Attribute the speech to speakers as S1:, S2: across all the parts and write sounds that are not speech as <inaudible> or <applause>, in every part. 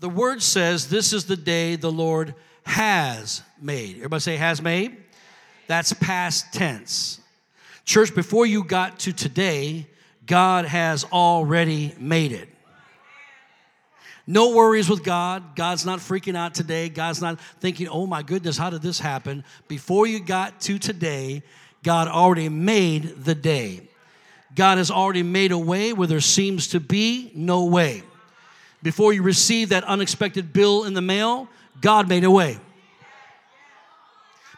S1: the word says, This is the day the Lord has made. Everybody say, has made? That's past tense. Church, before you got to today, God has already made it. No worries with God. God's not freaking out today. God's not thinking, oh my goodness, how did this happen? Before you got to today, God already made the day. God has already made a way where there seems to be no way. Before you received that unexpected bill in the mail, God made a way.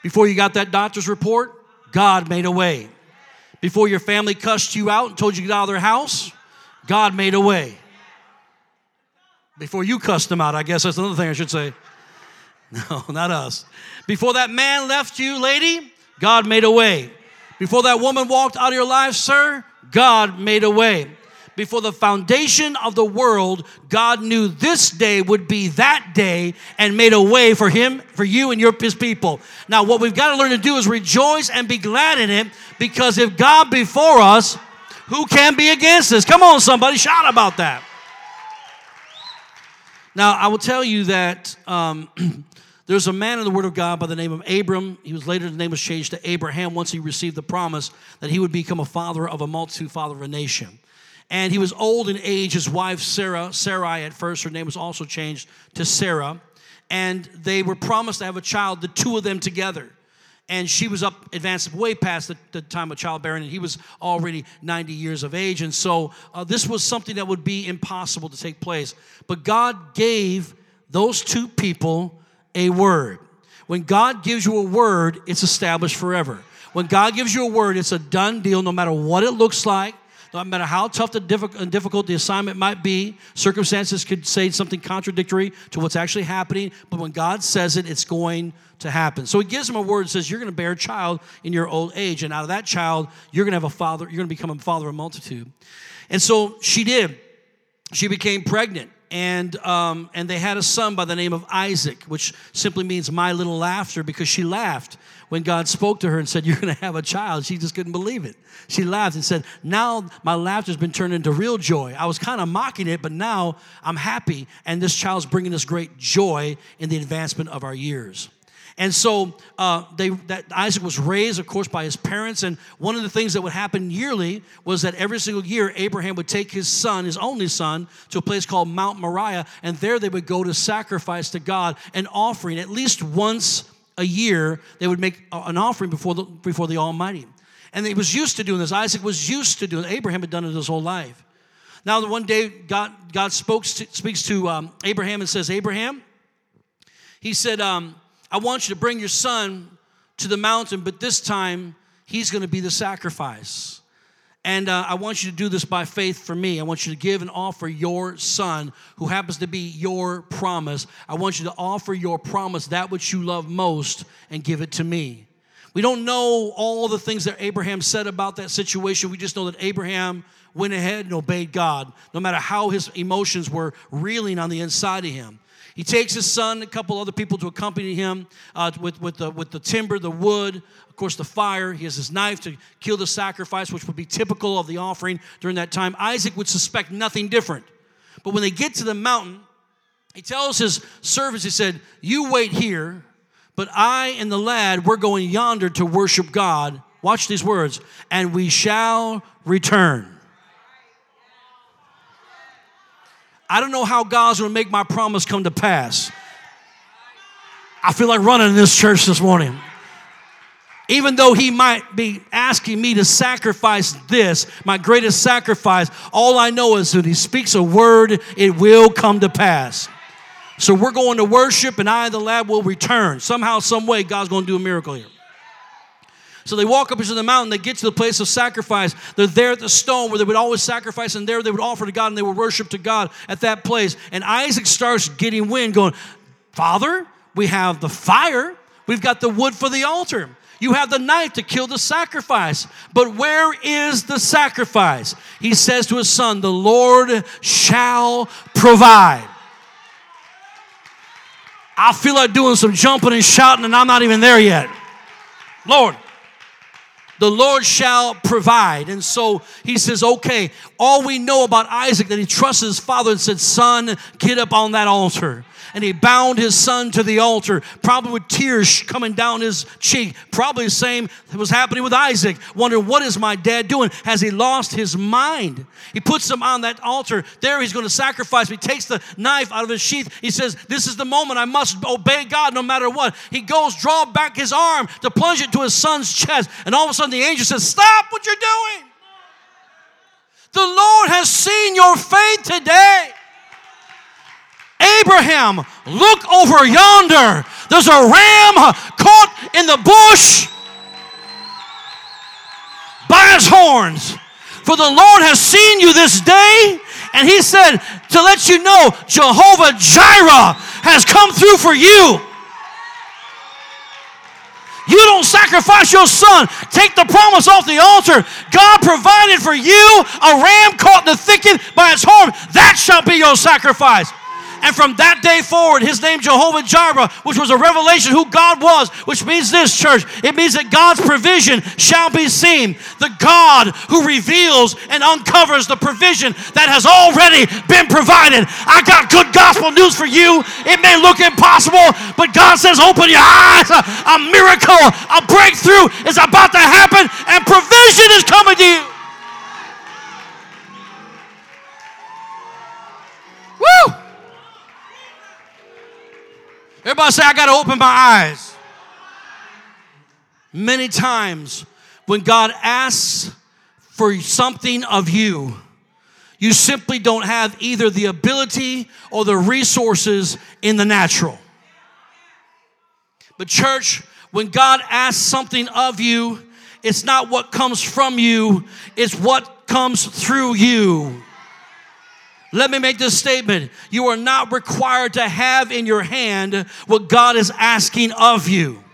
S1: Before you got that doctor's report, God made a way. Before your family cussed you out and told you to get out of their house, God made a way. Before you cussed them out, I guess that's another thing I should say. <laughs> No, not us. Before that man left you, lady, God made a way. Before that woman walked out of your life, sir, God made a way before the foundation of the world, God knew this day would be that day and made a way for him, for you and your his people. Now, what we've got to learn to do is rejoice and be glad in it because if God before us, who can be against us? Come on, somebody, shout about that. Now, I will tell you that um, <clears throat> there's a man in the Word of God by the name of Abram. He was later, the name was changed to Abraham once he received the promise that he would become a father of a multitude, father of a nation and he was old in age. His wife, Sarah, Sarai at first, her name was also changed to Sarah. And they were promised to have a child, the two of them together. And she was up, advanced way past the, the time of childbearing, and he was already 90 years of age. And so uh, this was something that would be impossible to take place. But God gave those two people a word. When God gives you a word, it's established forever. When God gives you a word, it's a done deal no matter what it looks like, no matter how tough and difficult the assignment might be, circumstances could say something contradictory to what's actually happening, but when God says it, it's going to happen. So he gives him a word and says, You're going to bear a child in your old age, and out of that child, you're going to have a father, you're going to become a father of a multitude. And so she did. She became pregnant and um, and they had a son by the name of Isaac, which simply means my little laughter, because she laughed when God spoke to her and said, "You're going to have a child." She just couldn't believe it. She laughed and said, "Now my laughter's been turned into real joy. I was kind of mocking it, but now I'm happy, and this child's bringing us great joy in the advancement of our years." And so uh, they, that Isaac was raised, of course, by his parents. And one of the things that would happen yearly was that every single year, Abraham would take his son, his only son, to a place called Mount Moriah. And there they would go to sacrifice to God an offering. At least once a year, they would make an offering before the, before the Almighty. And he was used to doing this. Isaac was used to doing it. Abraham had done it his whole life. Now, the one day, God, God spoke to, speaks to um, Abraham and says, Abraham, he said, um, I want you to bring your son to the mountain, but this time he's going to be the sacrifice. And uh, I want you to do this by faith for me. I want you to give and offer your son, who happens to be your promise. I want you to offer your promise, that which you love most, and give it to me. We don't know all the things that Abraham said about that situation. We just know that Abraham went ahead and obeyed God, no matter how his emotions were reeling on the inside of him. He takes his son, a couple other people to accompany him uh, with, with, the, with the timber, the wood, of course, the fire. He has his knife to kill the sacrifice, which would be typical of the offering during that time. Isaac would suspect nothing different. But when they get to the mountain, he tells his servants, he said, You wait here, but I and the lad, we're going yonder to worship God. Watch these words, and we shall return. I don't know how God's to make my promise come to pass. I feel like running in this church this morning. Even though he might be asking me to sacrifice this, my greatest sacrifice, all I know is that he speaks a word, it will come to pass. So we're going to worship, and I, the lad, will return. Somehow, some way, God's going to do a miracle here. So they walk up into the mountain, they get to the place of sacrifice. They're there at the stone where they would always sacrifice, and there they would offer to God and they would worship to God at that place. And Isaac starts getting wind, going, Father, we have the fire, we've got the wood for the altar. You have the knife to kill the sacrifice. But where is the sacrifice? He says to his son, The Lord shall provide. I feel like doing some jumping and shouting, and I'm not even there yet. Lord, the Lord shall provide. And so he says, okay, all we know about Isaac that he trusted his father and said, son, get up on that altar and he bound his son to the altar, probably with tears coming down his cheek. Probably the same that was happening with Isaac, wondering, what is my dad doing? Has he lost his mind? He puts him on that altar. There he's going to sacrifice. He takes the knife out of his sheath. He says, This is the moment I must obey God no matter what. He goes, draw back his arm to plunge it to his son's chest. And all of a sudden the angel says, Stop what you're doing. The Lord has seen your faith today. Abraham, look over yonder. There's a ram caught in the bush by his horns. For the Lord has seen you this day, and he said to let you know Jehovah Jireh has come through for you. You don't sacrifice your son. Take the promise off the altar. God provided for you a ram caught in the thicket by its horn. That shall be your sacrifice. And from that day forward, his name Jehovah Jireh, which was a revelation who God was, which means this, church. It means that God's provision shall be seen. The God who reveals and uncovers the provision that has already been provided. I got good gospel news for you. It may look impossible, but God says, open your eyes. A miracle, a breakthrough is about to happen, and provision is coming to you. Everybody say, I got to open my eyes. Many times when God asks for something of you, you simply don't have either the ability or the resources in the natural. But, church, when God asks something of you, it's not what comes from you, it's what comes through you. Let me make this statement. You are not required to have in your hand what God is asking of you.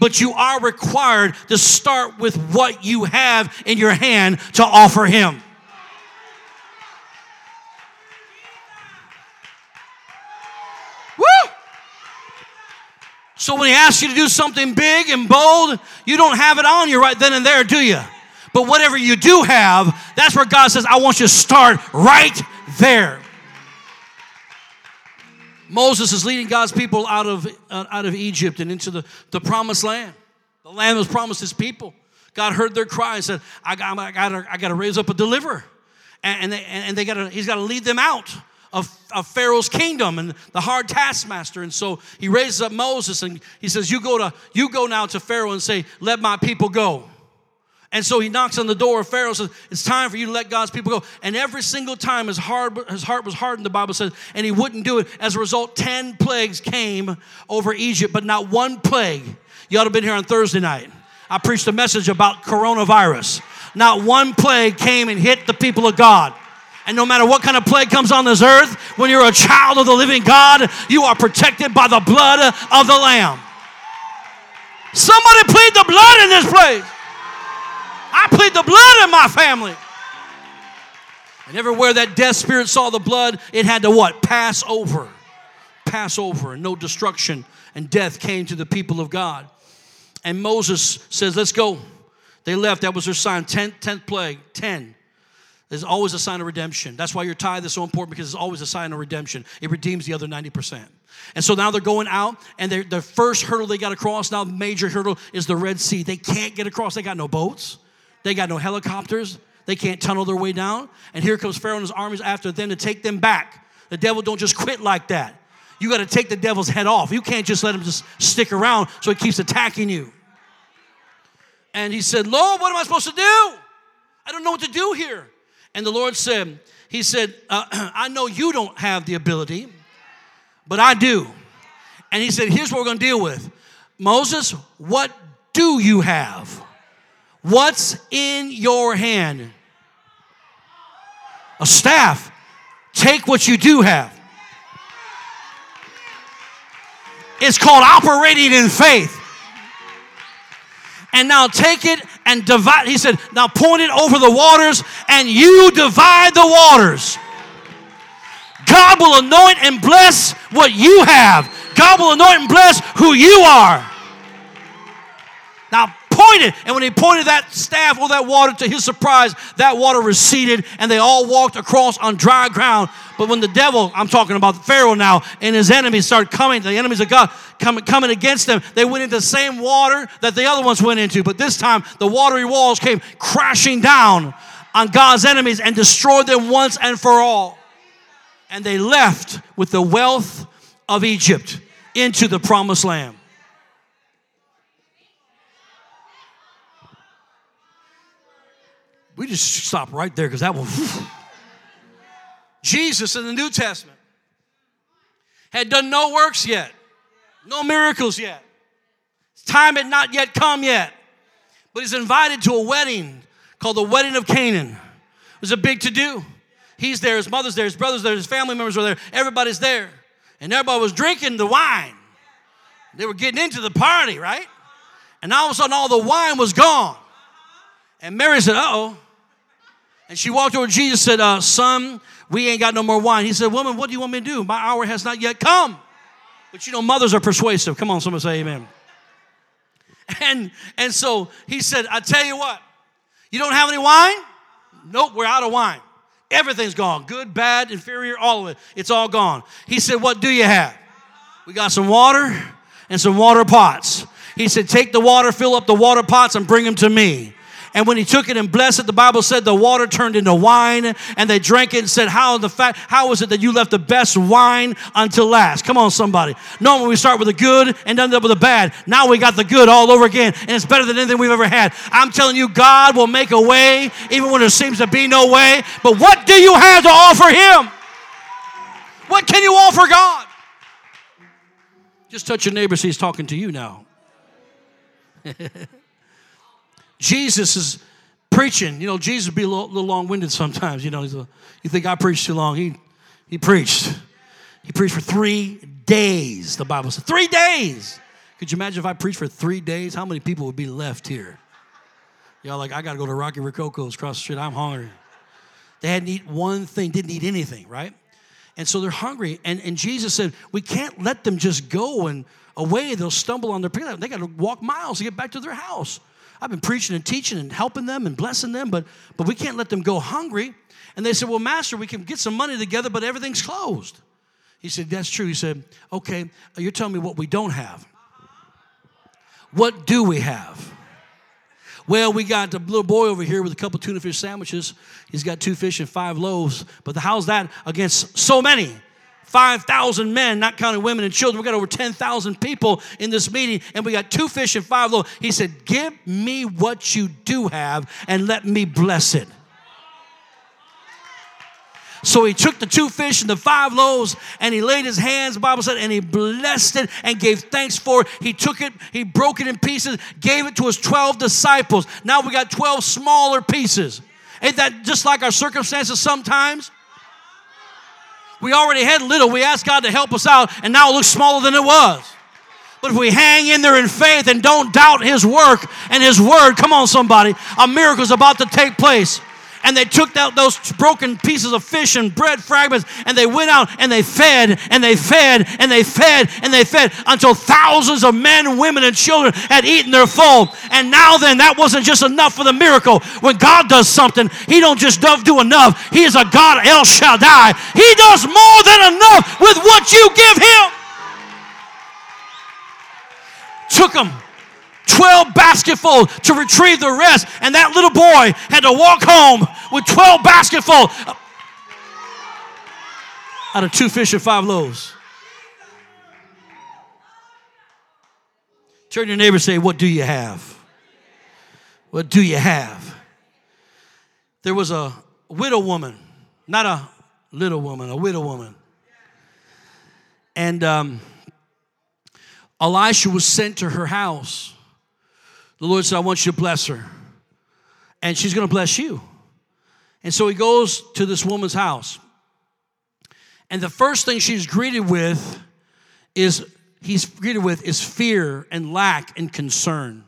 S1: But you are required to start with what you have in your hand to offer Him. Woo! So when He asks you to do something big and bold, you don't have it on you right then and there, do you? But whatever you do have, that's where God says, I want you to start right there. Moses is leading God's people out of, uh, out of Egypt and into the, the promised land. The land was promised his people. God heard their cry and said, I got, I got, to, I got to raise up a deliverer. And, and, they, and they got he's got to lead them out of, of Pharaoh's kingdom and the hard taskmaster. And so he raises up Moses and he says, you go, to, you go now to Pharaoh and say, Let my people go. And so he knocks on the door Pharaoh says, It's time for you to let God's people go. And every single time his heart, his heart was hardened, the Bible says, and he wouldn't do it. As a result, 10 plagues came over Egypt, but not one plague. You ought to have been here on Thursday night. I preached a message about coronavirus. Not one plague came and hit the people of God. And no matter what kind of plague comes on this earth, when you're a child of the living God, you are protected by the blood of the Lamb. Somebody plead the blood in this place. I plead the blood in my family. And everywhere that death spirit saw the blood, it had to what? Pass over. Pass over. And no destruction and death came to the people of God. And Moses says, Let's go. They left. That was their sign. Tenth, tenth plague. Ten. There's always a sign of redemption. That's why your tithe is so important because it's always a sign of redemption. It redeems the other 90%. And so now they're going out, and the first hurdle they got to cross, now the major hurdle is the Red Sea. They can't get across. They got no boats. They got no helicopters. They can't tunnel their way down. And here comes Pharaoh and his armies after them to take them back. The devil don't just quit like that. You got to take the devil's head off. You can't just let him just stick around so he keeps attacking you. And he said, Lord, what am I supposed to do? I don't know what to do here. And the Lord said, He said, uh, <clears throat> I know you don't have the ability, but I do. And he said, Here's what we're going to deal with Moses, what do you have? What's in your hand? A staff. Take what you do have. It's called operating in faith. And now take it and divide. He said, now point it over the waters and you divide the waters. God will anoint and bless what you have. God will anoint and bless who you are. Now pointed. And when he pointed that staff or that water, to his surprise, that water receded and they all walked across on dry ground. But when the devil, I'm talking about Pharaoh now, and his enemies started coming, the enemies of God coming, coming against them, they went into the same water that the other ones went into. But this time, the watery walls came crashing down on God's enemies and destroyed them once and for all. And they left with the wealth of Egypt into the promised land. We just stop right there because that will. Jesus in the New Testament had done no works yet, no miracles yet. Time had not yet come yet. But he's invited to a wedding called the Wedding of Canaan. It was a big to do. He's there, his mother's there, his brothers there, his family members were there, everybody's there. And everybody was drinking the wine. They were getting into the party, right? And all of a sudden, all the wine was gone. And Mary said, Uh oh. And she walked over to Jesus said, uh, Son, we ain't got no more wine. He said, Woman, what do you want me to do? My hour has not yet come. But you know, mothers are persuasive. Come on, someone say amen. <laughs> And, and so he said, I tell you what, you don't have any wine? Nope, we're out of wine. Everything's gone. Good, bad, inferior, all of it. It's all gone. He said, What do you have? We got some water and some water pots. He said, Take the water, fill up the water pots, and bring them to me. And when he took it and blessed it, the Bible said the water turned into wine, and they drank it and said, How the fact how is it that you left the best wine until last? Come on, somebody. Normally we start with the good and end up with the bad. Now we got the good all over again, and it's better than anything we've ever had. I'm telling you, God will make a way even when there seems to be no way. But what do you have to offer him? What can you offer God? Just touch your neighbor, see he's talking to you now. <laughs> Jesus is preaching. You know, Jesus be a little, little long-winded sometimes. You know, a, you think I preached too long? He he preached. He preached for three days. The Bible says three days. Could you imagine if I preached for three days? How many people would be left here? Y'all like, I got to go to Rocky Rococo's across the street. I'm hungry. They hadn't eaten one thing, didn't eat anything, right? And so they're hungry. And, and Jesus said, We can't let them just go and away. They'll stumble on their feet. They got to walk miles to get back to their house. I've been preaching and teaching and helping them and blessing them, but, but we can't let them go hungry. And they said, Well, Master, we can get some money together, but everything's closed. He said, That's true. He said, Okay, uh, you're telling me what we don't have. What do we have? Well, we got the little boy over here with a couple tuna fish sandwiches. He's got two fish and five loaves. But how's that against so many? 5,000 men, not counting women and children. We got over 10,000 people in this meeting, and we got two fish and five loaves. He said, Give me what you do have and let me bless it. So he took the two fish and the five loaves and he laid his hands, Bible said, and he blessed it and gave thanks for it. He took it, he broke it in pieces, gave it to his 12 disciples. Now we got 12 smaller pieces. Ain't that just like our circumstances sometimes? We already had little. We asked God to help us out, and now it looks smaller than it was. But if we hang in there in faith and don't doubt His work and His word, come on, somebody, a miracle is about to take place and they took out those broken pieces of fish and bread fragments and they went out and they fed and they fed and they fed and they fed until thousands of men, women, and children had eaten their full. And now then, that wasn't just enough for the miracle. When God does something, He don't just do enough. He is a God El Shaddai. He does more than enough with what you give Him. Took them 12 basketful to retrieve the rest. And that little boy had to walk home with 12 basketful out of two fish and five loaves. Turn your neighbor and say, What do you have? What do you have? There was a widow woman, not a little woman, a widow woman. And um, Elisha was sent to her house the Lord said, I want you to bless her. And she's going to bless you. And so he goes to this woman's house. And the first thing she's greeted with is he's greeted with is fear and lack and concern.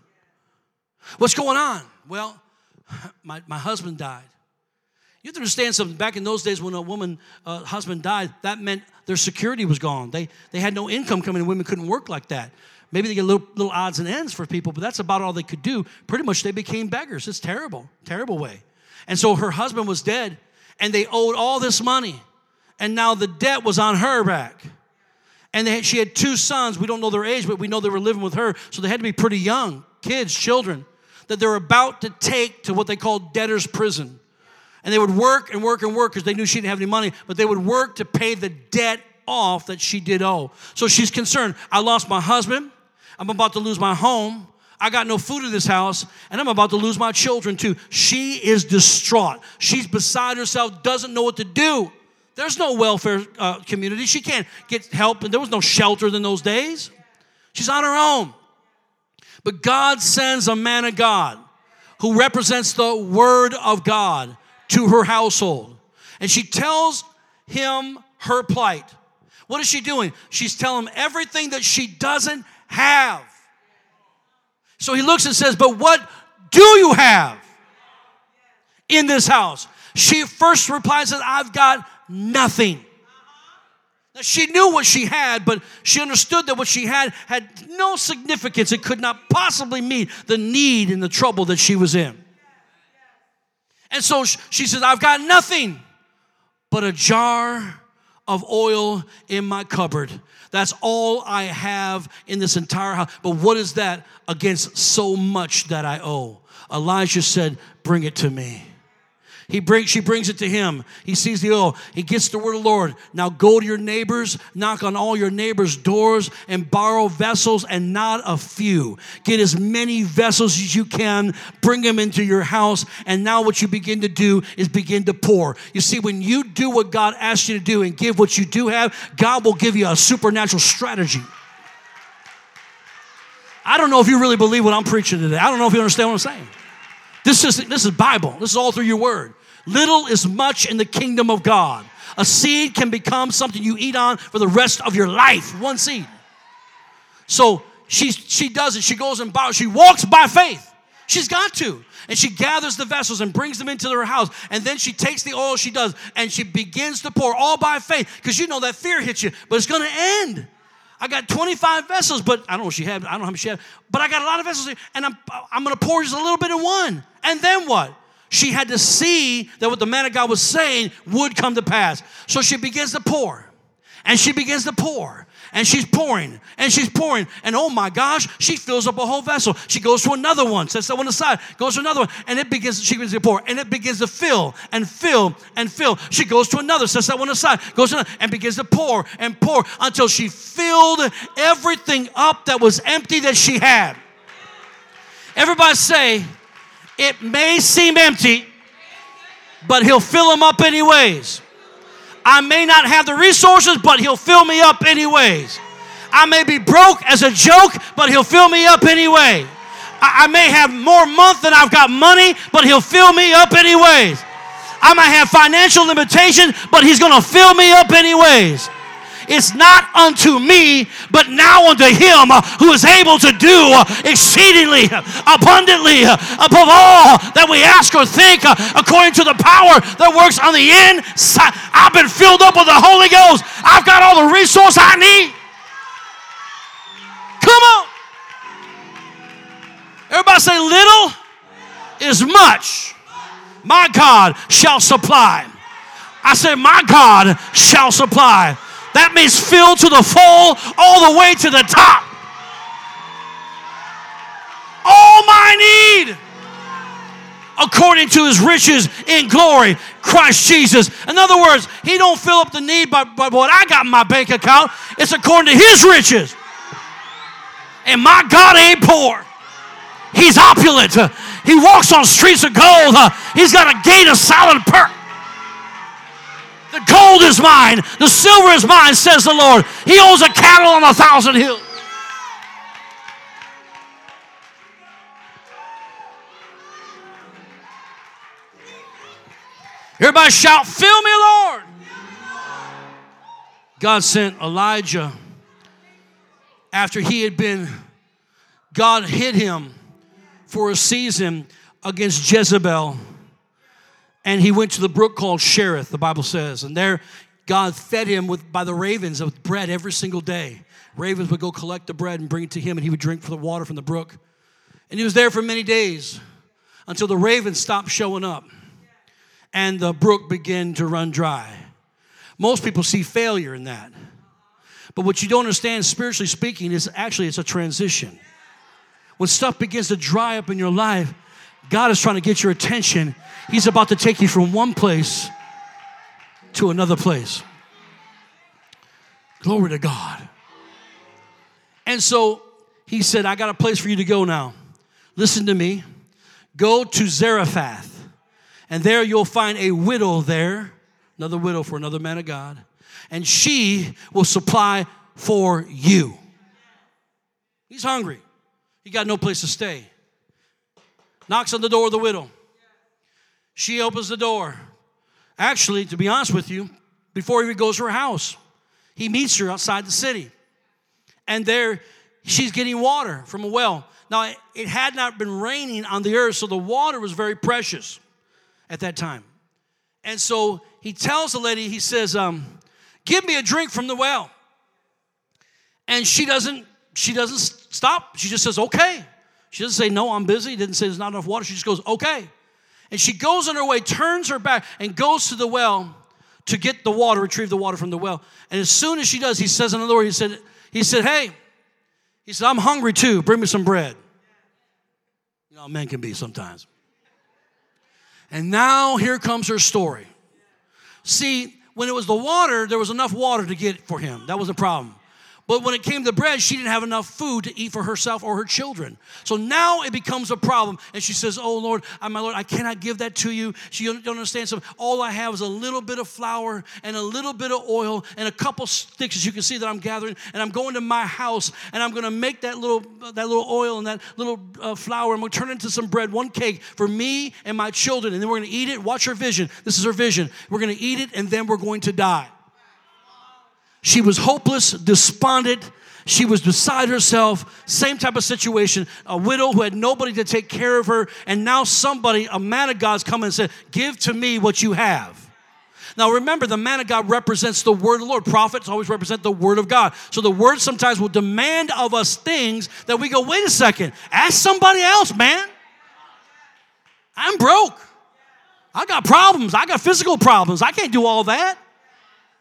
S1: What's going on? Well, my, my husband died. You have to understand something. Back in those days when a woman uh, husband died, that meant their security was gone. They, they had no income coming and Women couldn't work like that. Maybe they get little, little odds and ends for people, but that's about all they could do. Pretty much they became beggars. It's terrible, terrible way. And so her husband was dead, and they owed all this money. And now the debt was on her back. And they, she had two sons. We don't know their age, but we know they were living with her. So they had to be pretty young kids, children, that they're about to take to what they call debtor's prison. And they would work and work and work because they knew she didn't have any money, but they would work to pay the debt off that she did owe. So she's concerned. I lost my husband. I'm about to lose my home. I got no food in this house, and I'm about to lose my children too. She is distraught. She's beside herself, doesn't know what to do. There's no welfare uh, community. She can't get help, and there was no shelter in those days. She's on her own. But God sends a man of God who represents the word of God to her household. And she tells him her plight. What is she doing? She's telling him everything that she doesn't have. So he looks and says, But what do you have in this house? She first replies that I've got nothing. Now, she knew what she had, but she understood that what she had had no significance. It could not possibly meet the need and the trouble that she was in. And so she says, I've got nothing but a jar of oil in my cupboard. That's all I have in this entire house. But what is that against so much that I owe? Elijah said, Bring it to me. He brings, she brings it to him. He sees the oil. He gets the word of the Lord. Now go to your neighbors, knock on all your neighbors' doors, and borrow vessels, and not a few. Get as many vessels as you can, bring them into your house, and now what you begin to do is begin to pour. You see, when you do what God asks you to do and give what you do have, God will give you a supernatural strategy. I don't know if you really believe what I'm preaching today. I don't know if you understand what I'm saying. This is, this is Bible. This is all through your word. Little is much in the kingdom of God. A seed can become something you eat on for the rest of your life. One seed. So she, she does it. She goes and borrows. She walks by faith. She's got to. And she gathers the vessels and brings them into her house. And then she takes the oil she does and she begins to pour all by faith. Because you know that fear hits you, but it's going to end. I got 25 vessels, but I don't know what she had. I don't know how much she had. But I got a lot of vessels, and I'm, I'm going to pour just a little bit in one. And then what? She had to see that what the man of God was saying would come to pass. So she begins to pour. And she begins to pour. And she's pouring and she's pouring. And oh my gosh, she fills up a whole vessel. She goes to another one, sets that one aside, goes to another one, and it begins, she begins to pour. And it begins to fill and fill and fill. She goes to another, sets that one aside, goes to another, and begins to pour and pour until she filled everything up that was empty that she had. Everybody say, it may seem empty, but He'll fill them up anyways. I may not have the resources, but He'll fill me up anyways. I may be broke as a joke, but He'll fill me up anyway. I, I may have more month than I've got money, but He'll fill me up anyways. I might have financial limitations, but He's going to fill me up anyways. It's not unto me, but now unto him who is able to do exceedingly abundantly above all that we ask or think according to the power that works on the inside. I've been filled up with the Holy Ghost. I've got all the resource I need. Come on. Everybody say, little is much. My God shall supply. I say, my God shall supply. That means filled to the full, all the way to the top. All my need according to his riches in glory, Christ Jesus. In other words, he don't fill up the need by, by what I got in my bank account. It's according to his riches. And my God ain't poor. He's opulent. He walks on streets of gold. He's got a gate of solid pearl. The gold is mine, the silver is mine, says the Lord. He owns a cattle on a thousand hills. Everybody shout, Fill me, Lord. God sent Elijah after he had been, God hid him for a season against Jezebel And he went to the brook called Cherith, the Bible says. And there, God fed him with, by the ravens with bread every single day. Ravens would go collect the bread and bring it to him, and he would drink from the water from the brook. And he was there for many days until the ravens stopped showing up and the brook began to run dry. Most people see failure in that. But what you don't understand, spiritually speaking, is actually it's a transition. When stuff begins to dry up in your life, God is trying to get your attention. He's about to take you from one place to another place. Glory to God. And so he said, I got a place for you to go now. Listen to me. Go to Zarephath, and there you'll find a widow there, another widow for another man of God, and she will supply for you. He's hungry. He got no place to stay. Knocks on the door of the widow. She opens the door. Actually, to be honest with you, before he goes to her house, he meets her outside the city. And there she's getting water from a well. Now, it had not been raining on the earth, so the water was very precious at that time. And so he tells the lady, he says, um, Give me a drink from the well. And she doesn't, she doesn't stop. She just says, Okay. She doesn't say, No, I'm busy. Didn't say there's not enough water. She just goes, Okay. And she goes on her way, turns her back, and goes to the well to get the water, retrieve the water from the well. And as soon as she does, he says, In other words, he said, he said, Hey, he said, I'm hungry too. Bring me some bread. You know, men can be sometimes. And now here comes her story. See, when it was the water, there was enough water to get for him. That was a problem. But when it came to bread, she didn't have enough food to eat for herself or her children. So now it becomes a problem. And she says, Oh Lord, my Lord, I cannot give that to you. She don't understand something. All I have is a little bit of flour and a little bit of oil and a couple sticks, as you can see that I'm gathering. And I'm going to my house and I'm going to make that little that little oil and that little uh, flour. I'm going to turn it into some bread, one cake for me and my children. And then we're going to eat it. Watch her vision. This is her vision. We're going to eat it and then we're going to die. She was hopeless, despondent. She was beside herself, same type of situation. A widow who had nobody to take care of her, and now somebody, a man of God's come and said, Give to me what you have. Now remember, the man of God represents the word of the Lord. Prophets always represent the word of God. So the word sometimes will demand of us things that we go, wait a second, ask somebody else, man. I'm broke. I got problems. I got physical problems. I can't do all that.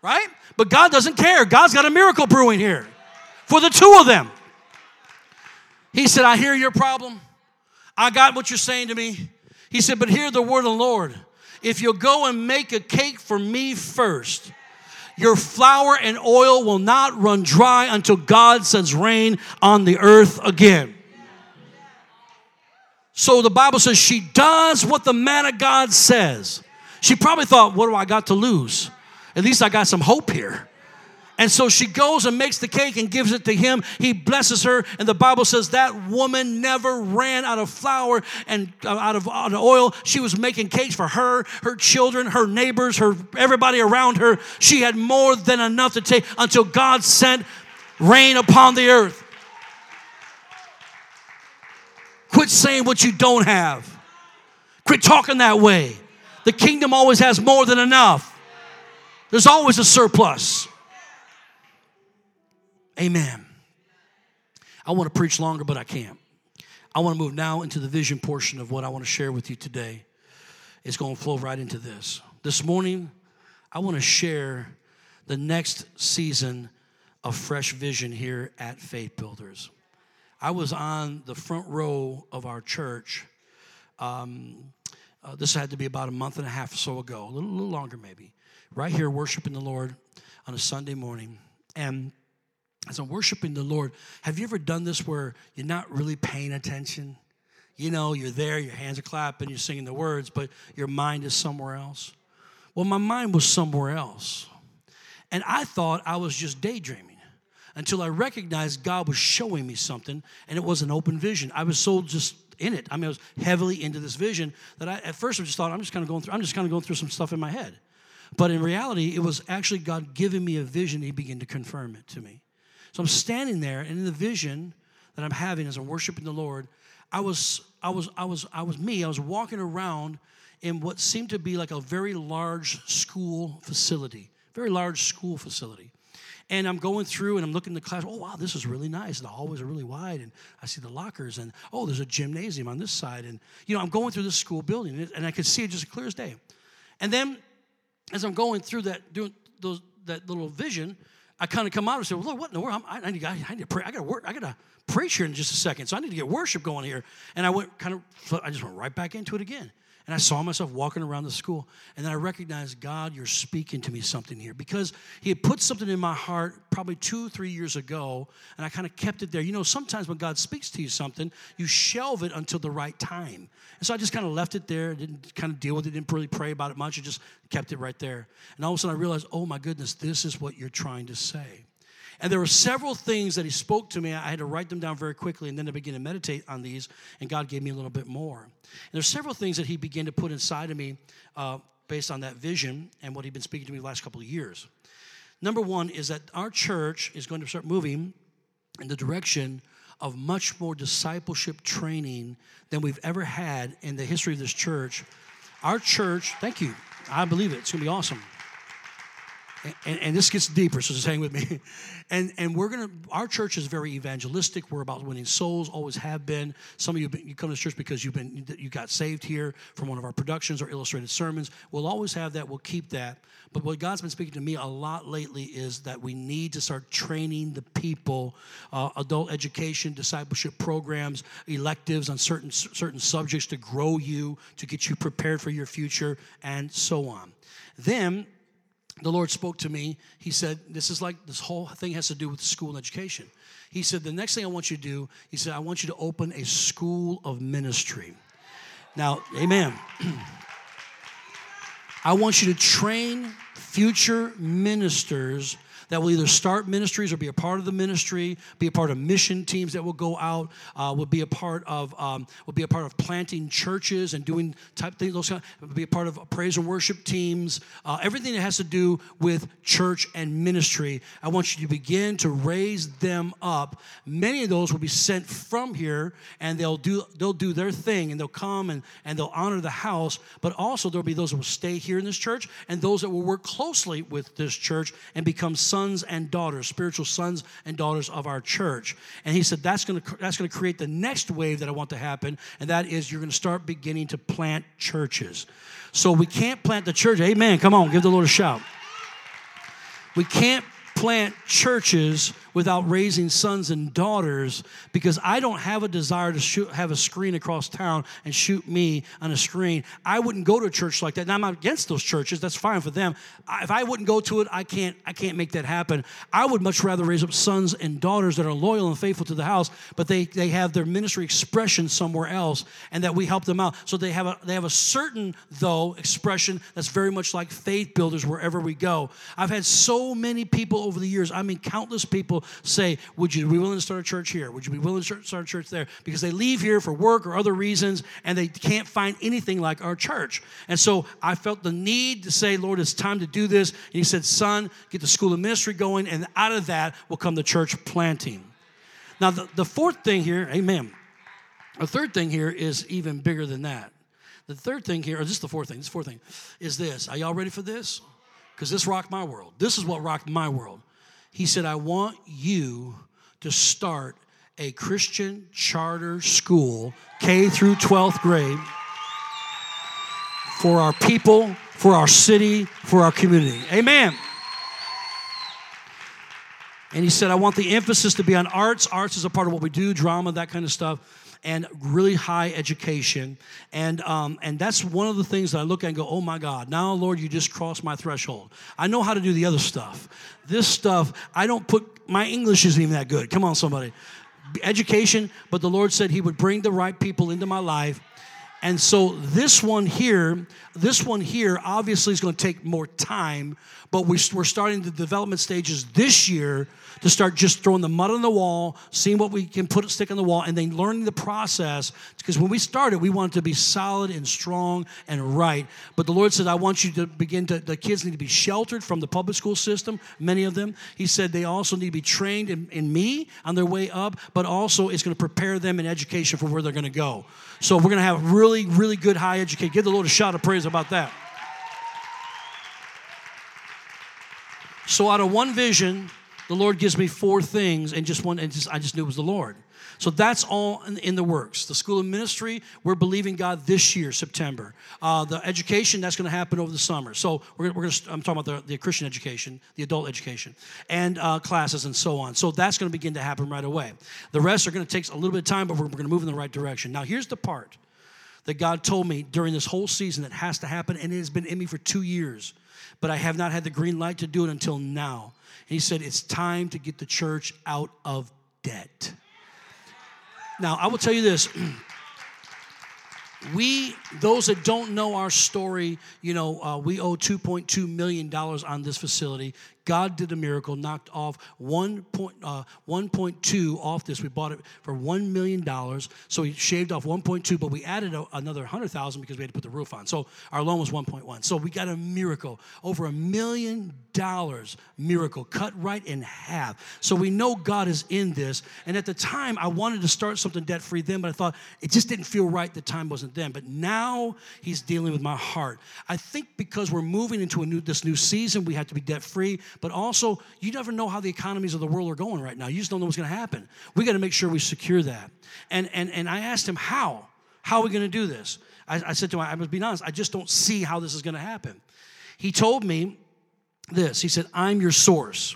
S1: Right? But God doesn't care. God's got a miracle brewing here for the two of them. He said, I hear your problem. I got what you're saying to me. He said, but hear the word of the Lord. If you'll go and make a cake for me first, your flour and oil will not run dry until God sends rain on the earth again. So the Bible says she does what the man of God says. She probably thought, What do I got to lose? At least I got some hope here. And so she goes and makes the cake and gives it to him. He blesses her, and the Bible says that woman never ran out of flour and uh, out of, out of oil. She was making cakes for her, her children, her neighbors, her everybody around her. She had more than enough to take until God sent rain upon the earth. Quit saying what you don't have. Quit talking that way. The kingdom always has more than enough. There's always a surplus. Amen. I want to preach longer, but I can't. I want to move now into the vision portion of what I want to share with you today. It's going to flow right into this. This morning, I want to share the next season of fresh vision here at Faith Builders. I was on the front row of our church. Um, uh, this had to be about a month and a half or so ago, a little, little longer maybe right here worshiping the Lord on a Sunday morning. And as I'm worshiping the Lord, have you ever done this where you're not really paying attention? You know, you're there, your hands are clapping, you're singing the words, but your mind is somewhere else. Well, my mind was somewhere else. And I thought I was just daydreaming until I recognized God was showing me something, and it was an open vision. I was so just in it. I mean, I was heavily into this vision that I, at first, I just thought, I'm just kind of going through, I'm just kind of going through some stuff in my head. But in reality, it was actually God giving me a vision. He began to confirm it to me. So I'm standing there, and in the vision that I'm having as I'm worshiping the Lord, I was, I was, I was, I was me. I was walking around in what seemed to be like a very large school facility, very large school facility. And I'm going through and I'm looking at the class. Oh, wow, this is really nice. The hallways are really wide. And I see the lockers. And oh, there's a gymnasium on this side. And, you know, I'm going through this school building and I could see it just as clear as day. And then as I'm going through that, doing those, that little vision, I kind of come out and say, well, Lord, what in the world? I, I, need, I need to pray. I got to work. I got to preach here in just a second. So I need to get worship going here. And I went kind of, I just went right back into it again. And I saw myself walking around the school. And then I recognized, God, you're speaking to me something here. Because He had put something in my heart probably two, three years ago, and I kind of kept it there. You know, sometimes when God speaks to you something, you shelve it until the right time. And so I just kind of left it there, didn't kind of deal with it, didn't really pray about it much, I just kept it right there. And all of a sudden I realized, oh my goodness, this is what you're trying to say. And there were several things that he spoke to me. I had to write them down very quickly, and then I began to meditate on these, and God gave me a little bit more. And there's several things that he began to put inside of me uh, based on that vision and what he'd been speaking to me the last couple of years. Number one is that our church is going to start moving in the direction of much more discipleship training than we've ever had in the history of this church. Our church, thank you. I believe it. It's going to be awesome and, and, this gets deeper, so just hang with me. <laughs> And, and we're gonna, our church is very evangelistic. We're about winning souls, always have been. Some of you, been, you come to church because you've been, you got saved here from one of our productions or illustrated sermons. We'll always have that. We'll keep that. But what God's been speaking to me a lot lately is that we need to start training the people, uh, adult education, discipleship programs, electives on certain certain subjects to grow you, to get you prepared for your future, and so on. Then the Lord spoke to me. He said, This is like this whole thing has to do with school and education. He said, The next thing I want you to do, he said, I want you to open a school of ministry. Now, amen. <clears throat> I want you to train future ministers that will either start ministries or be a part of the ministry, be a part of mission teams that will go out, uh, will be a part of um, will be a part of planting churches and doing type things. Those kind of, be a part of praise and worship teams. Uh, everything that has to do with church and ministry. I want you to begin to raise them up. Many of those will be sent from here, and they'll do they'll do their thing, and they'll come and and they'll honor the house. But also there'll be those that will stay here in this church, and those that will work closely with this church and become some sons and daughters, spiritual sons and daughters of our church. And he said that's going to that's going to create the next wave that I want to happen, and that is you're going to start beginning to plant churches. So we can't plant the church. Amen. Come on, give the Lord a shout. We can't plant churches without raising sons and daughters because I don't have a desire to shoot, have a screen across town and shoot me on a screen. I wouldn't go to a church like that. Now I'm not against those churches. That's fine for them. If I wouldn't go to it, I can't. I can't make that happen. I would much rather raise up sons and daughters that are loyal and faithful to the house, but they they have their ministry expression somewhere else, and that we help them out. So they have a they have a certain though expression that's very much like faith builders wherever we go. I've had so many people over the years. I mean, countless people say, Would you be willing to start a church here? Would you be willing to start a church there? Because they leave here for work or other reasons and they can't find anything like our church. And so I felt the need to say, Lord, it's time to do this. And He said, Son, get the school of ministry going, and out of that will come the church planting. Now, the, the fourth thing here, amen. The third thing here is even bigger than that. The third thing here, or just the fourth thing, this fourth thing, is this. Are y'all ready for this? Because this rocked my world. This is what rocked my world. He said, I want you to start a Christian charter school, K through 12th grade, for our people, for our city, for our community. Amen. And he said, I want the emphasis to be on arts. Arts is a part of what we do, drama, that kind of stuff and really high education. And, um, and that's one of the things that I look at and go, oh my God, now, Lord, you just crossed my threshold. I know how to do the other stuff. This stuff, I don't put, my English isn't even that good. Come on, somebody. Education, but the Lord said He would bring the right people into my life. And so this one here, this one here obviously is going to take more time, but we're starting the development stages this year to start just throwing the mud on the wall, seeing what we can put a stick on the wall, and then learning the process. Because when we started, we wanted to be solid and strong and right. But the Lord said, I want you to begin to, the kids need to be sheltered from the public school system, many of them. He said they also need to be trained in, in me on their way up, but also it's going to prepare them in education for where they're going to go. So we're going to have real really, really good high educated. Give the Lord a shout of praise about that. So out of one vision, the Lord gives me four things, and just one, and just, I just knew it was the Lord. So that's all in, the works. The School of Ministry, we're believing God this year, September. Uh, the education, that's going to happen over the summer. So we're, we're going to, I'm talking about the, the Christian education, the adult education, and uh, classes and so on. So that's going to begin to happen right away. The rest are going to take a little bit of time, but we're, we're going to move in the right direction. Now, here's the part that God told me during this whole season that has to happen, and it has been in me for two years, but I have not had the green light to do it until now. he said, It's time to get the church out of debt. Now, I will tell you this. <clears throat> we, those that don't know our story, you know, uh, we owe $2.2 million on this facility. God did a miracle, knocked off 1. Point, uh, 1.2 off this. We bought it for $1 million. So he shaved off 1.2, but we added a, another 100000 because we had to put the roof on. So our loan was 1.1. So we got a miracle. Over a million dollars miracle, cut right in half. So we know God is in this. And at the time, I wanted to start something debt free then, but I thought it just didn't feel right. The time wasn't then. But now he's dealing with my heart. I think because we're moving into a new, this new season, we have to be debt free but also you never know how the economies of the world are going right now. You just don't know what's going to happen. We got to make sure we secure that. And, and, and I asked him, how? How are we going to do this? I, I said to him, I must be honest, I just don't see how this is going to happen. He told me this He said, I'm your source.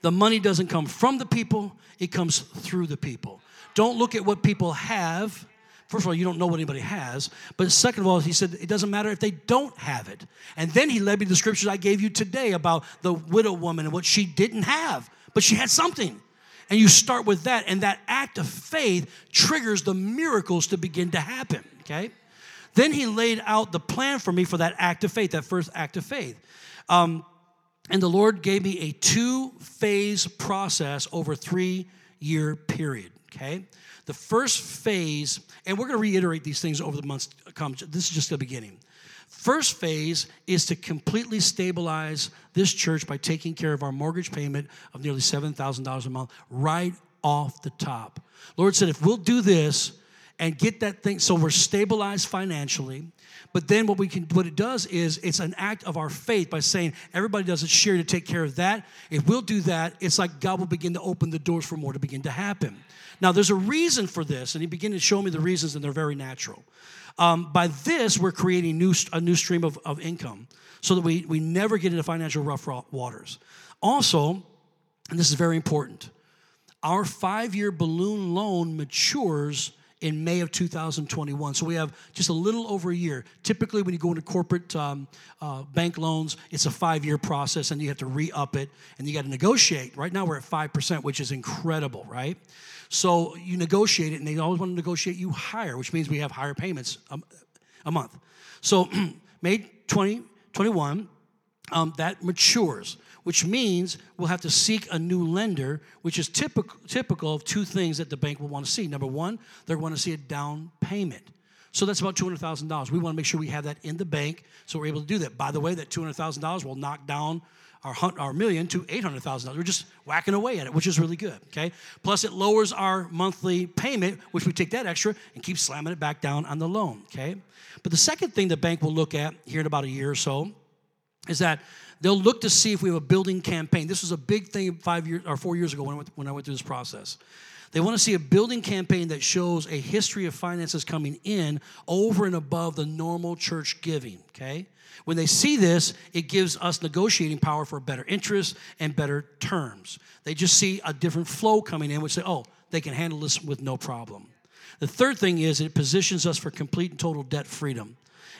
S1: The money doesn't come from the people, it comes through the people. Don't look at what people have First of all, you don't know what anybody has. But second of all, he said it doesn't matter if they don't have it. And then he led me to the scriptures I gave you today about the widow woman and what she didn't have, but she had something. And you start with that, and that act of faith triggers the miracles to begin to happen, okay? Then he laid out the plan for me for that act of faith, that first act of faith. Um, and the Lord gave me a two phase process over three year period, okay? The first phase, and we're going to reiterate these things over the months to come. This is just the beginning. First phase is to completely stabilize this church by taking care of our mortgage payment of nearly $7,000 a month right off the top. Lord said, if we'll do this and get that thing so we're stabilized financially, but then what we can what it does is it's an act of our faith by saying everybody doesn't share to take care of that. If we'll do that, it's like God will begin to open the doors for more to begin to happen. Now, there's a reason for this, and he began to show me the reasons, and they're very natural. Um, by this, we're creating new, a new stream of, of income so that we, we never get into financial rough waters. Also, and this is very important, our five year balloon loan matures in May of 2021. So we have just a little over a year. Typically, when you go into corporate um, uh, bank loans, it's a five year process and you have to re up it and you got to negotiate. Right now, we're at 5%, which is incredible, right? So you negotiate it, and they always want to negotiate you higher, which means we have higher payments a, a month. So <clears throat> May 2021, um, that matures, which means we'll have to seek a new lender, which is typical, typical of two things that the bank will want to see. Number one, they're going to see a down payment. So that's about $200,000. We want to make sure we have that in the bank so we're able to do that. By the way, that $200,000 will knock down our, our million to $800,000. We're just whacking away at it, which is really good, okay? Plus, it lowers our monthly payment, which we take that extra and keep slamming it back down on the loan, okay? But the second thing the bank will look at here in about a year or so is that they'll look to see if we have a building campaign. This was a big thing five years or four years ago when I went, when I went through this process. They want to see a building campaign that shows a history of finances coming in over and above the normal church giving, okay? When they see this, it gives us negotiating power for better interest and better terms. They just see a different flow coming in, which say, oh, they can handle this with no problem. The third thing is it positions us for complete and total debt freedom.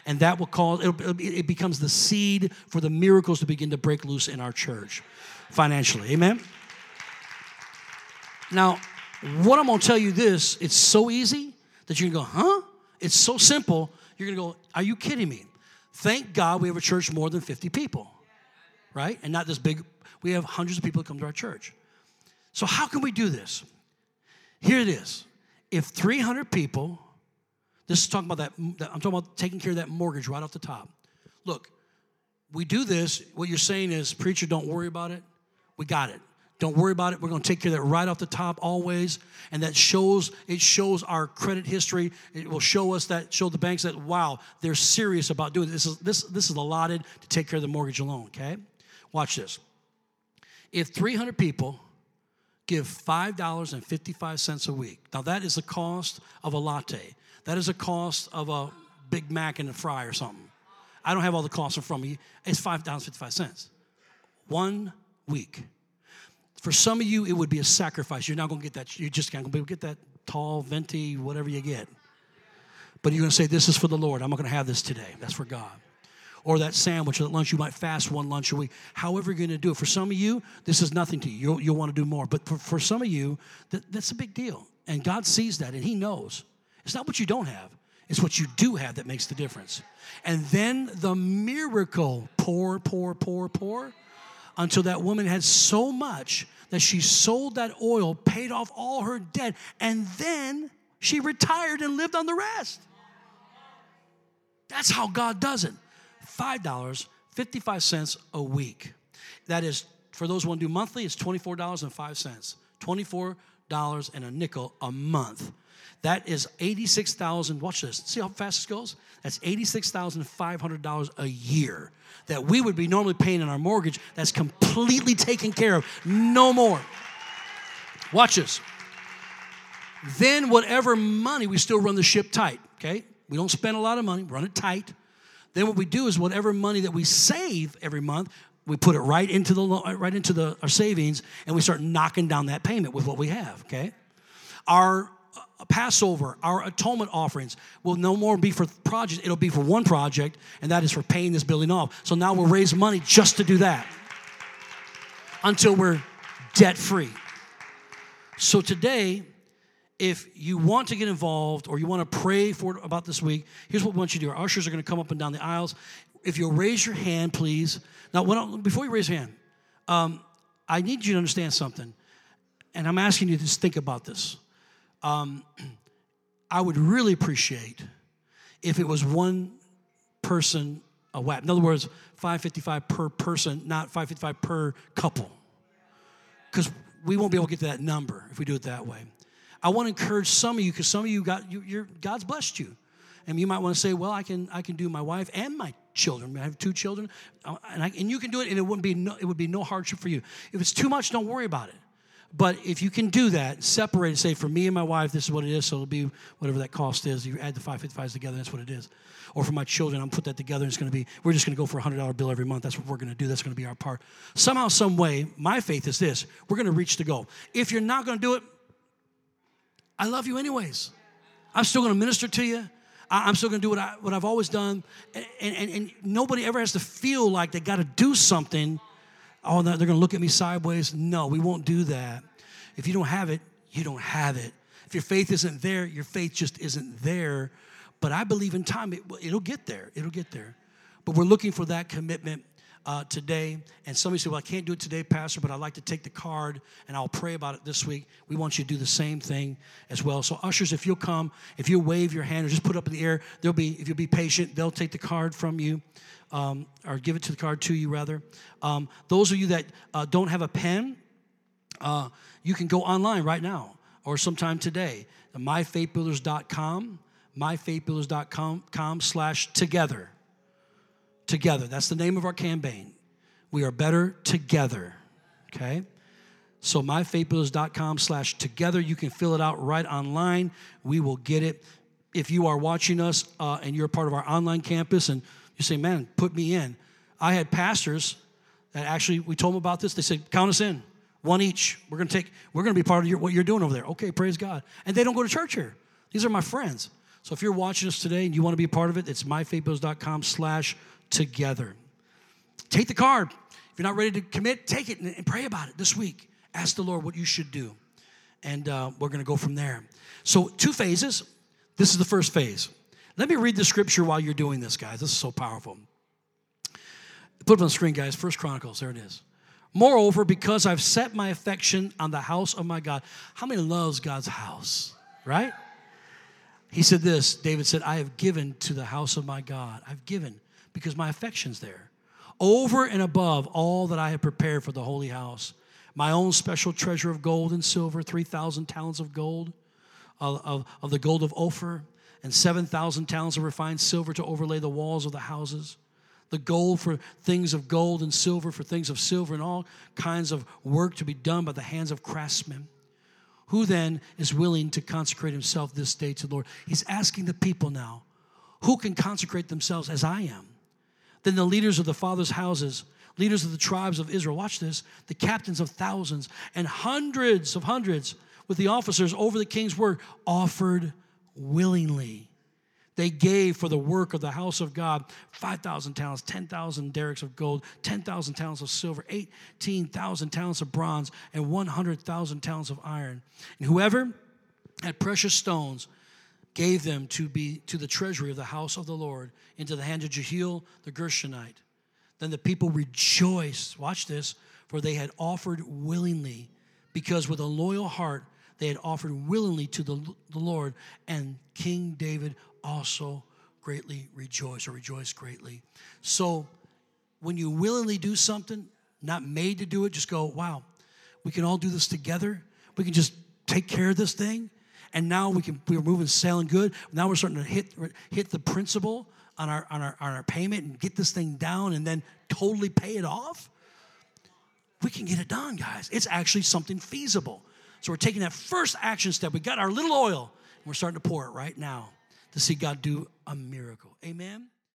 S1: And that will cause, it becomes the seed for the miracles to begin to break loose in our church financially. Amen? Now, what I'm gonna tell you this, it's so easy that you're gonna go, huh? It's so simple. You're gonna go, are you kidding me? Thank God we have a church more than 50 people, right? And not this big, we have hundreds of people that come to our church. So, how can we do this? Here it is. If 300 people, this is talking about that, I'm talking about taking care of that mortgage right off the top. Look, we do this. What you're saying is, preacher, don't worry about it. We got it. Don't worry about it. We're going to take care of that right off the top always. And that shows it shows our credit history. It will show us that show the banks that wow, they're serious about doing this. This is this this is allotted to take care of the mortgage loan, okay? Watch this. If 300 people give $5.55 a week. Now that is the cost of a latte. That is the cost of a Big Mac and a fry or something. I don't have all the costs in front of me. It's $5.55. One week. For some of you, it would be a sacrifice. You're not going to get that. You're just going to get that tall, venti, whatever you get. But you're going to say, This is for the Lord. I'm not going to have this today. That's for God. Or that sandwich or that lunch. You might fast one lunch a week. However, you're going to do it. For some of you, this is nothing to you. You'll, you'll want to do more. But for, for some of you, that, that's a big deal. And God sees that and He knows. It's not what you don't have, it's what you do have that makes the difference. And then the miracle pour, pour, pour, pour until that woman had so much that she sold that oil, paid off all her debt, and then she retired and lived on the rest. That's how God does it. $5.55 a week. That is, for those who want to do monthly, it's $24.05. $24 and a nickel a month. That is 86,000. Watch this. See how fast this goes? That's $86,500 a year that we would be normally paying in our mortgage. That's completely taken care of. No more. Watch this. Then, whatever money, we still run the ship tight, okay? We don't spend a lot of money, run it tight. Then, what we do is whatever money that we save every month, we put it right into the right into the our savings and we start knocking down that payment with what we have okay our Passover, our atonement offerings will no more be for projects, it'll be for one project, and that is for paying this building off. So now we'll raise money just to do that until we're debt free. So today, if you want to get involved or you want to pray for about this week, here's what we want you to do. Our ushers are going to come up and down the aisles. If you'll raise your hand, please. Now, before you raise your hand, um, I need you to understand something. And I'm asking you to think about this um, <clears throat> I would really appreciate if it was one person a WAP. In other words, 555 per person, not 555 per couple. Because we won't be able to get to that number if we do it that way. I want to encourage some of you because some of you got you, are God's blessed you, and you might want to say, "Well, I can I can do my wife and my children. I have two children, uh, and, I, and you can do it, and it wouldn't be no, it would be no hardship for you. If it's too much, don't worry about it. But if you can do that, separate and say, for me and my wife, this is what it is, so it'll be whatever that cost is. You add the 555s together, that's what it is. Or for my children, I'm put that together, and it's going to be, we're just going to go for a $100 bill every month. That's what we're going to do. That's going to be our part. Somehow, some way, my faith is this we're going to reach the goal. If you're not going to do it, I love you anyways. I'm still going to minister to you. I'm still going to do what, I, what I've always done. And, and, and nobody ever has to feel like they got to do something oh, they're going to look at me sideways. No, we won't do that. If you don't have it, you don't have it. If your faith isn't there, your faith just isn't there. But I believe in time, it, will get there. It'll get there. But we're looking for that commitment uh, today. And somebody said, Well, I can't do it today, Pastor, but I'd like to take the card and I'll pray about it this week. We want you to do the same thing as well. So, ushers, if you'll come, if you'll wave your hand or just put up in the air, they'll be, if you'll be patient, they'll take the card from you um, or give it to the card to you rather. Um, those of you that uh, don't have a pen, uh, you can go online right now or sometime today. MyFaithBuilders.com, myfaithbuilders.com slash together. Together. That's the name of our campaign. We are better together. Okay? So myfaithbuilders.com slash together. You can fill it out right online. We will get it. If you are watching us uh, and you're part of our online campus and you say, man, put me in. I had pastors that actually, we told them about this. They said, count us in, one each. We're going to take, we're going to be part of your, what you're doing over there. Okay, praise God. And they don't go to church here. These are my friends. So if you're watching us today and you want to be a part of it, it's myfaithbuilders.com slash together. Take the card. If you're not ready to commit, take it and pray about it this week. Ask the Lord what you should do. And uh, we're going to go from there. So, two phases. This is the first phase. Let me read the scripture while you're doing this, guys. This is so powerful. Put it on the screen, guys. First Chronicles, there it is. Moreover, because I've set my affection on the house of my God. How many loves God's house? Right? He said this, David said, I have given to the house of my God. I've given because my affection's there. Over and above all that I have prepared for the holy house. my own special treasure of gold and silver, 3,000 talents of gold, of, of, of the gold of Ophir, and 7,000 talents of refined silver to overlay the walls of the houses. The gold for things of gold and silver for things of silver, and all kinds of work to be done by the hands of craftsmen. Who then is willing to consecrate himself this day to the Lord? He's asking the people now, who can consecrate themselves as I am? Then the leaders of the fathers' houses, leaders of the tribes of Israel, watch this, the captains of thousands and hundreds of hundreds with the officers over the king's word, offered willingly. They gave for the work of the house of God 5,000 talents, 10,000 darics of gold, 10,000 talents of silver, 18,000 talents of bronze, and 100,000 talents of iron. And whoever had precious stones gave them to be to the treasury of the house of the Lord into the hand of Jehiel the Gershonite. Then the people rejoiced, watch this, for they had offered willingly, because with a loyal heart they had offered willingly to the, the Lord, and King David also greatly rejoiced or rejoiced greatly. So when you willingly do something, not made to do it, just go, wow, we can all do this together. We can just take care of this thing. And now we can we're moving sailing good. Now we're starting to hit hit the principal on our on our on our payment and get this thing down and then totally pay it off. We can get it done, guys. It's actually something feasible. So we're taking that first action step. We got our little oil and we're starting to pour it right now to see God do a miracle. Amen.